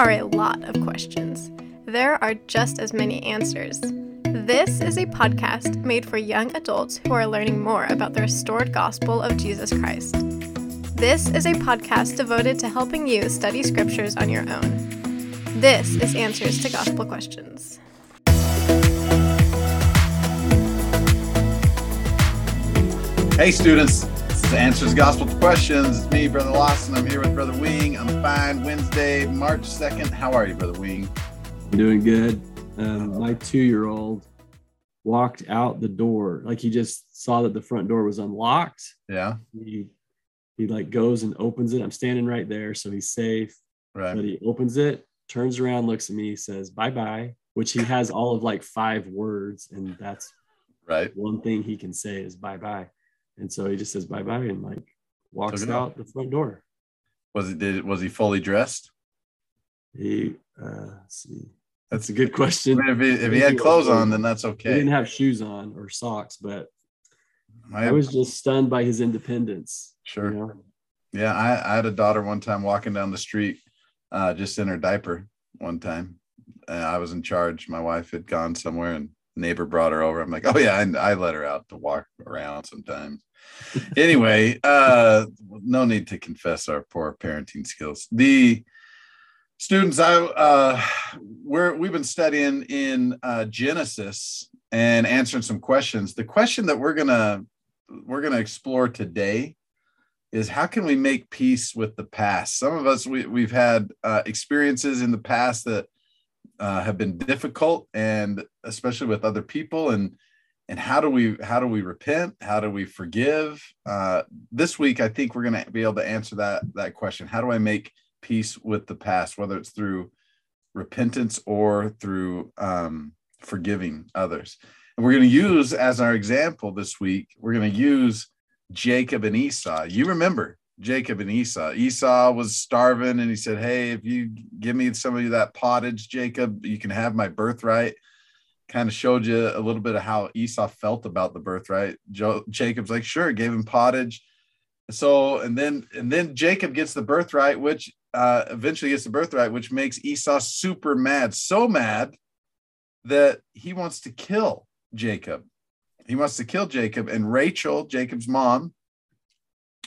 are a lot of questions. There are just as many answers. This is a podcast made for young adults who are learning more about the restored gospel of Jesus Christ. This is a podcast devoted to helping you study scriptures on your own. This is Answers to Gospel Questions. Hey, students. This Answers Gospel Questions. It's me, Brother Lawson. I'm here with Brother Wing. I'm fine. Wednesday, March 2nd. How are you, Brother Wing? I'm doing good. Um, my two year old walked out the door. Like he just saw that the front door was unlocked. Yeah. He, he like goes and opens it. I'm standing right there, so he's safe. Right. But he opens it, turns around, looks at me, says bye bye, which he has all of like five words. And that's Right. one thing he can say is bye bye. And so he just says bye bye and like walks out the front door. Was he did was he fully dressed? He, uh, see. That's a good question. I mean, if he if he had clothes on, then that's okay. He didn't have shoes on or socks, but I, I was just stunned by his independence. sure. You know? Yeah, I, I had a daughter one time walking down the street, uh, just in her diaper one time. And I was in charge. My wife had gone somewhere and neighbor brought her over. I'm like, oh yeah, I, I let her out to walk around sometimes. anyway, uh, no need to confess our poor parenting skills. The students, I uh, we're we've been studying in uh, Genesis and answering some questions. The question that we're gonna we're gonna explore today is how can we make peace with the past? Some of us we, we've had uh, experiences in the past that uh, have been difficult, and especially with other people, and and how do we how do we repent? How do we forgive? Uh, this week, I think we're going to be able to answer that that question. How do I make peace with the past, whether it's through repentance or through um, forgiving others? And we're going to use as our example this week. We're going to use Jacob and Esau. You remember Jacob and Esau. Esau was starving and he said, Hey, if you give me some of that pottage, Jacob, you can have my birthright. Kind of showed you a little bit of how Esau felt about the birthright. Jacob's like, Sure, gave him pottage. So, and then, and then Jacob gets the birthright, which uh, eventually gets the birthright, which makes Esau super mad, so mad that he wants to kill Jacob he wants to kill Jacob. And Rachel, Jacob's mom,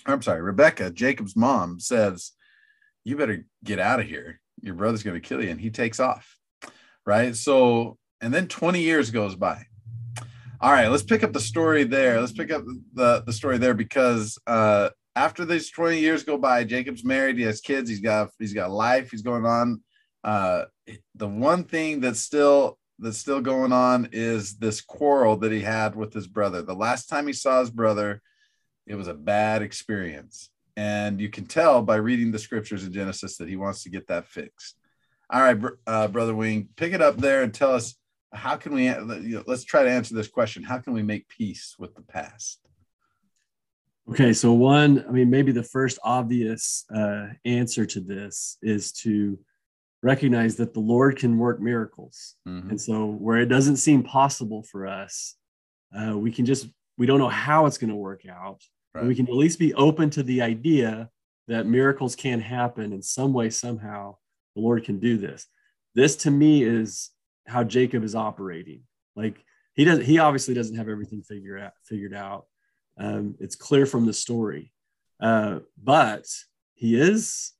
I'm sorry, Rebecca, Jacob's mom says, You better get out of here. Your brother's going to kill you. And he takes off. Right. So, and then 20 years goes by. All right, let's pick up the story there. Let's pick up the, the story there because uh, after these 20 years go by, Jacob's married, he has kids, he's got he's got life, he's going on. Uh, the one thing that's still that's still going on is this quarrel that he had with his brother. The last time he saw his brother, it was a bad experience. And you can tell by reading the scriptures in Genesis that he wants to get that fixed. All right, uh, Brother Wing, pick it up there and tell us how can we, you know, let's try to answer this question. How can we make peace with the past? Okay, so one, I mean, maybe the first obvious uh, answer to this is to recognize that the Lord can work miracles. Mhm. And so, where it doesn't seem possible for us, uh, we can just, we don't know how it's going to work out. But we can at least be open to the idea that miracles can happen in some way, somehow. The Lord can do this. This to me is how Jacob is operating. Like he does, he obviously doesn't have everything figured out. Figured out. Um, it's clear from the story, uh, but he is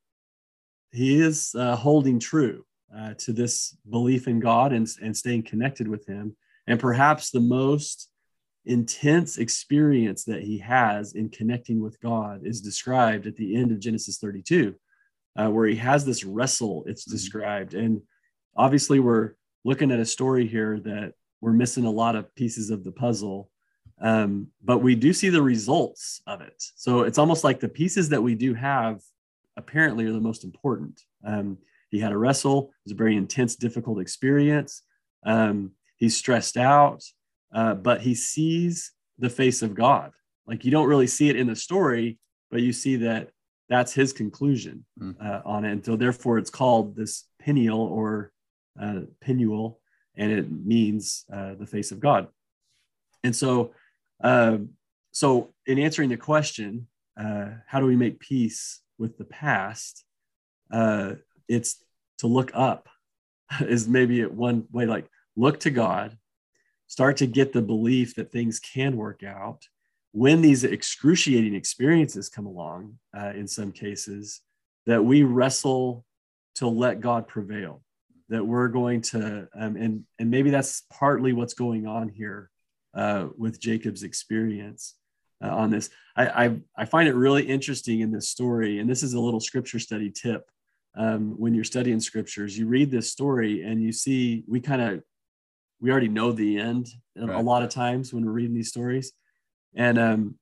he is uh, holding true uh, to this belief in God and, and staying connected with Him. And perhaps the most intense experience that he has in connecting with God is described at the end of Genesis 32, uh, where he has this wrestle, it's Mhm. described. And obviously, we're looking at a story here that we're missing a lot of pieces of the puzzle. Um, but we do see the results of it. So it's almost like the pieces that we do have apparently are the most important. Um, he had a wrestle, it was a very intense, difficult experience. Um, he's stressed out, uh, but he sees the face of God. Like you don't really see it in the story, but you see that that's his conclusion Mm. uh, on it. And so therefore it's called this Peniel or uh, Penuel, and it means uh, the face of God. And so, um, so in answering the question, uh, how do we make peace with the past? Uh, it's to look up is maybe one way like look to God, start to get the belief that things can work out. When these excruciating experiences come along, uh, in some cases, that we wrestle to let God prevail, that we're going to, um, and, and maybe that's partly what's going on here uh, with Jacob's experience uh, on this. I, I, I, find it really interesting in this story, and this is a little scripture study tip. Um, when you're studying scriptures, you read this story and you see we kind of we already know the end right. a lot of times when we're reading these stories. And um,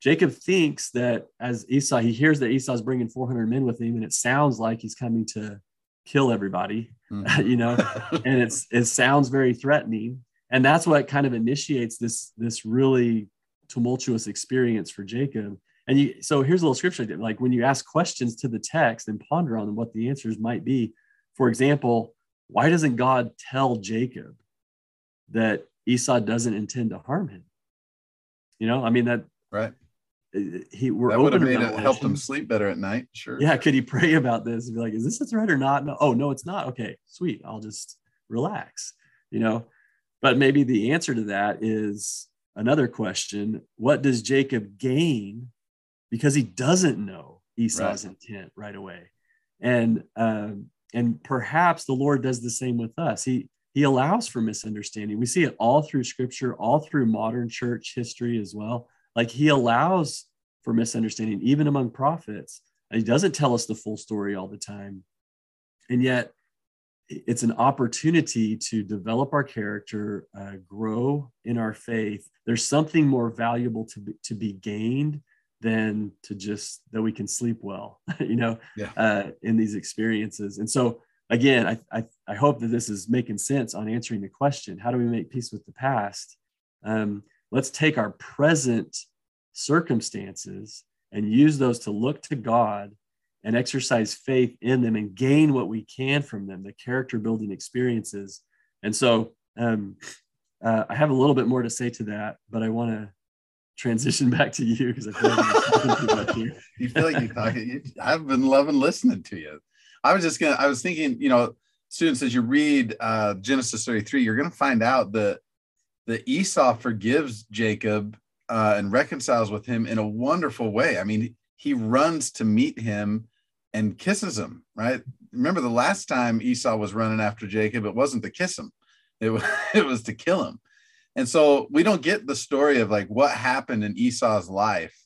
Jacob thinks that as Esau, he hears that Esau's bringing 400 men with him, and it sounds like he's coming to kill everybody, mm-hmm. you know, and it's it sounds very threatening, and that's what kind of initiates this this really tumultuous experience for Jacob. And you, so here's a little scripture like when you ask questions to the text and ponder on what the answers might be. For example, why doesn't God tell Jacob that Esau doesn't intend to harm him. You know, I mean that right. He we're that would have made it helped him sleep better at night. Sure. Yeah. Could he pray about this and be like, is this a threat or not? No. Oh no, it's not. Okay, sweet. I'll just relax. You know, but maybe the answer to that is another question. What does Jacob gain because he doesn't know Esau's right. intent right away? And um, and perhaps the Lord does the same with us. He he allows for misunderstanding. We see it all through scripture, all through modern church history as well. Like he allows for misunderstanding, even among prophets. And he doesn't tell us the full story all the time. And yet, it's an opportunity to develop our character, uh, grow in our faith. There's something more valuable to be, to be gained than to just that we can sleep well, you know, yeah. uh, in these experiences. And so again, I, I, I, hope that this is making sense on answering the question how do we make peace with the past? Um, let's take our present circumstances and use those to look to God and exercise faith in them and gain what we can from them, the character building experiences. And so um, uh, I have a little bit more to say to that, but I want to transition back to you because I feel like talking you feel like you're talking. I've been loving listening to you. I was just gonna, I was thinking, you know, students, as you read uh, Genesis 33, you're gonna find out that that Esau forgives Jacob uh, and reconciles with him in a wonderful way. I mean, he runs to meet him and kisses him, right? Remember the last time Esau was running after Jacob, it wasn't to kiss him, it was, it was to kill him. And so we don't get the story of like what happened in Esau's life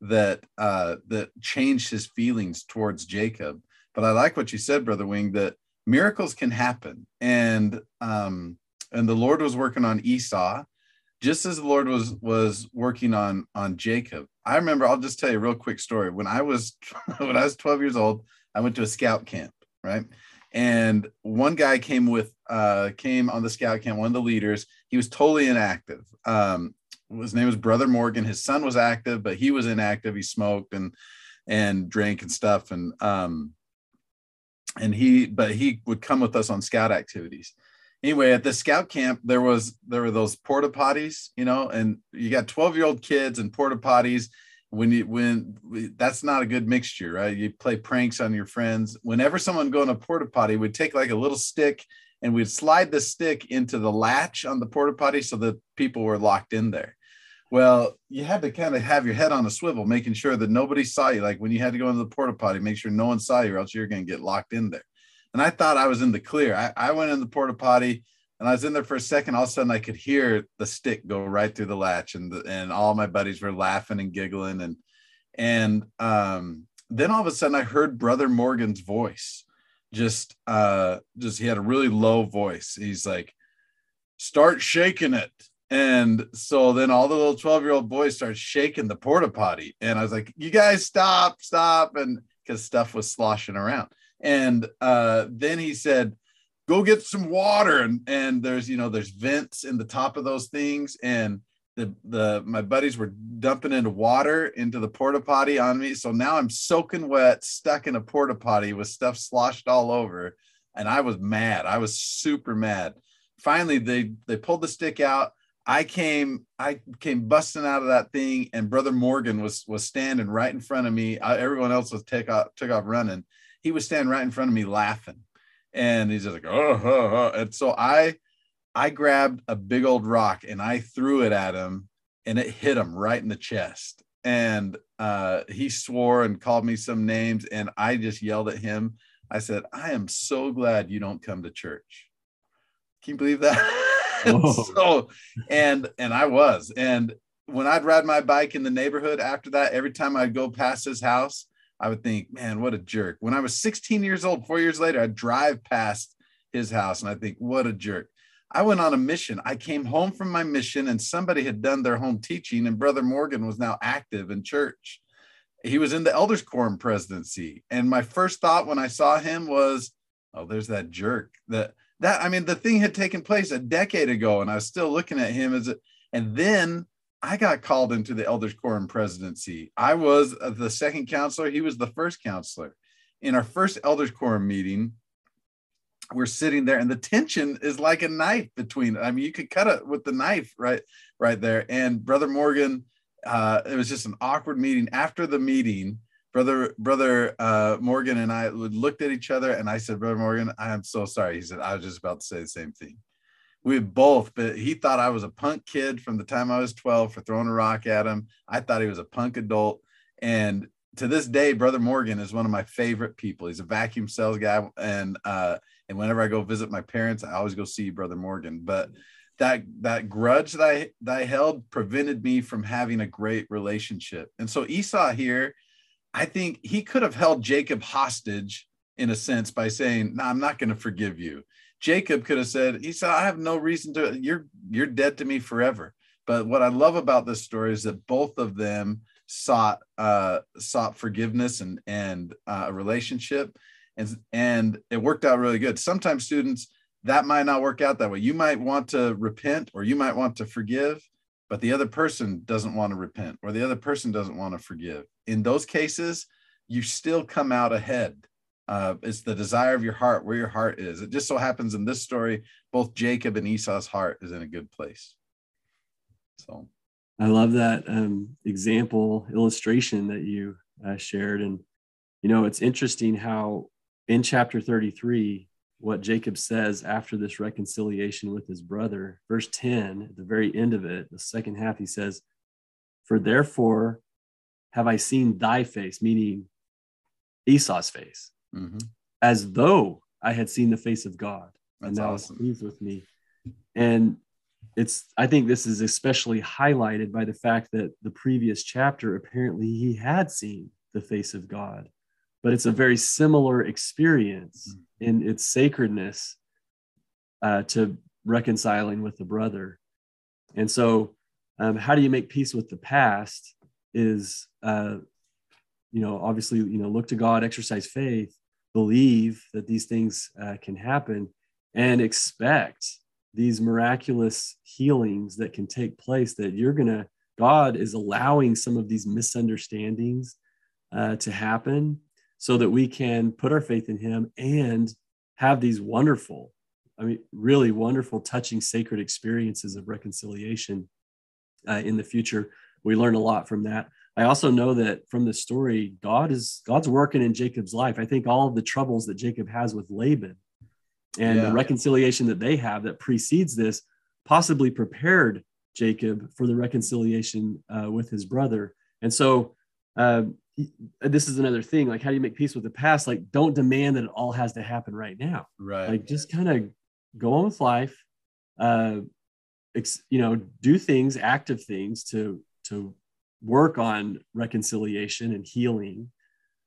that uh, that changed his feelings towards Jacob. But I like what you said, Brother Wing, that miracles can happen. And um, and the Lord was working on Esau, just as the Lord was was working on on Jacob. I remember, I'll just tell you a real quick story. When I was when I was 12 years old, I went to a scout camp, right? And one guy came with uh came on the scout camp, one of the leaders. He was totally inactive. Um, his name was Brother Morgan. His son was active, but he was inactive. He smoked and and drank and stuff. And um, and he but he would come with us on scout activities. Anyway at the scout camp there was there were those porta potties you know and you got 12 year old kids and porta potties. When you when that's not a good mixture right? You play pranks on your friends. Whenever someone go in a porta potty we'd take like a little stick and we'd slide the stick into the latch on the porta potty so that people were locked in there well, you had to kind of have your head on a swivel, making sure that nobody saw you. Like when you had to go into the porta potty, make sure no one saw you, or else you're going to get locked in there. And I thought I was in the clear. I, I went in the porta potty and I was in there for a second. All of a sudden, I could hear the stick go right through the latch, and the, and all my buddies were laughing and giggling. And and um, then all of a sudden, I heard Brother Morgan's voice. Just uh, just he had a really low voice. He's like, "Start shaking it." And so then all the little 12 year old boys start shaking the porta potty. And I was like, you guys stop, stop. And because stuff was sloshing around. And uh, then he said, go get some water. And, and there's, you know, there's vents in the top of those things. And the, the my buddies were dumping into water into the porta potty on me. So now I'm soaking wet, stuck in a porta potty with stuff sloshed all over. And I was mad. I was super mad. Finally, they they pulled the stick out I came, I came busting out of that thing, and Brother Morgan was was standing right in front of me. I, everyone else was take off, took off running. He was standing right in front of me laughing, And he's just like, oh, oh, oh. and so I I grabbed a big old rock and I threw it at him and it hit him right in the chest. And uh, he swore and called me some names. And I just yelled at him. I said, I am so glad you don't come to church. Can you believe that? so, and and I was. And when I'd ride my bike in the neighborhood after that, every time I'd go past his house, I would think, man, what a jerk. When I was 16 years old, four years later, I'd drive past his house and I think, what a jerk. I went on a mission. I came home from my mission and somebody had done their home teaching, and Brother Morgan was now active in church. He was in the elders quorum presidency. And my first thought when I saw him was, oh, there's that jerk. That that I mean, the thing had taken place a decade ago, and I was still looking at him as a, and then I got called into the elders quorum presidency. I was the second counselor, he was the first counselor. In our first elders quorum meeting, we're sitting there and the tension is like a knife between i mean you could cut it with the knife right right there and brother morgan uh it was just an awkward meeting after the meeting brother brother uh morgan and i looked at each other and i said brother morgan i am so sorry. He said i was just about to say the same thing. We both but he thought i was a punk kid from the time i was 12 for throwing a rock at him. I thought he was a punk adult. And to this day brother morgan is one of my favorite people. He's a vacuum sales guy. And uh and whenever I go visit my parents, I always go see Brother Morgan. But that that grudge that I that I held prevented me from having a great relationship. And so Esau here, I think he could have held Jacob hostage in a sense by saying, "No, nah, I'm not going to forgive you." Jacob could have said, "He said I have no reason to. You're you're dead to me forever." But what I love about this story is that both of them sought uh, sought forgiveness and and uh, a relationship and and it worked out really good sometimes students that might not work out that way you might want to repent or you might want to forgive but the other person doesn't want to repent or the other person doesn't want to forgive. In those cases you still come out ahead. Uh, it's the desire of your heart where your heart is. It just so happens in this story both jacob and esau's heart is in a good place. So. I love that um, example illustration that you uh, shared. And you know it's interesting how in chapter 33, what Jacob says after this reconciliation with his brother, verse 10, at the very end of it, the second half, he says, For therefore have I seen thy face, meaning Esau's face, mm-hmm. as though I had seen the face of God. That's and thou awesome. pleased with me. And it's I think this is especially highlighted by the fact that the previous chapter apparently he had seen the face of God but it's a very similar experience mm-hmm. In its sacredness uh, to reconciling with the brother. And so, um, how do you make peace with the past? Is uh, you know obviously you know look to God, exercise faith, believe that these things uh, can happen, and expect these miraculous healings that can take place. That you're gonna God is allowing some of these misunderstandings uh, to happen so that we can put our faith in him and have these wonderful i mean really wonderful touching sacred experiences of reconciliation uh, in the future. We learn a lot from that. I also know that from this story god is god's working in jacob's life. I think all of the troubles that jacob has with laban and yeah. the reconciliation that they have that precedes this possibly prepared jacob for the reconciliation uh, with his brother. And so uh, this is another thing like how do you make peace with the past? Like don't demand that it all has to happen right now. Right. Like just kind of go on with life uh ex, you know do things active things to to work on reconciliation and healing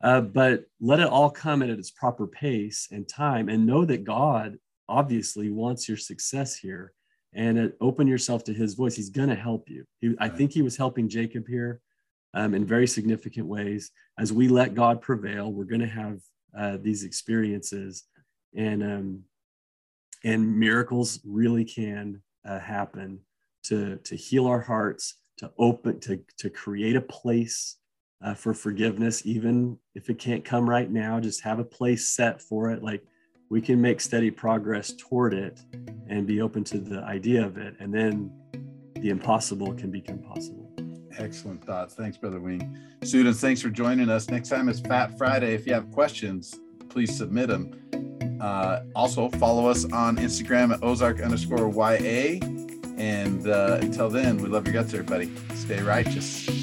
uh, but let it all come at its proper pace and time and know that god obviously wants your success here and uh, open yourself to his voice. He's going to help you. He, right. i think he was helping jacob here um, in very significant ways. As we let God prevail, we're going to have uh, these experiences, and um, and miracles really can uh, happen to to heal our hearts, to open, to to create a place uh, for forgiveness, even if it can't come right now. Just have a place set for it, like. We can make steady progress toward it and be open to the idea of it. And then the impossible can become possible. Excellent thoughts. Thanks, Brother Wing. Students, thanks for joining us. Next time is Fat Friday. If you have questions, please submit them. Uh, also, follow us on Instagram at Ozark underscore YA. And uh, until then, we love your guts, everybody. Stay righteous.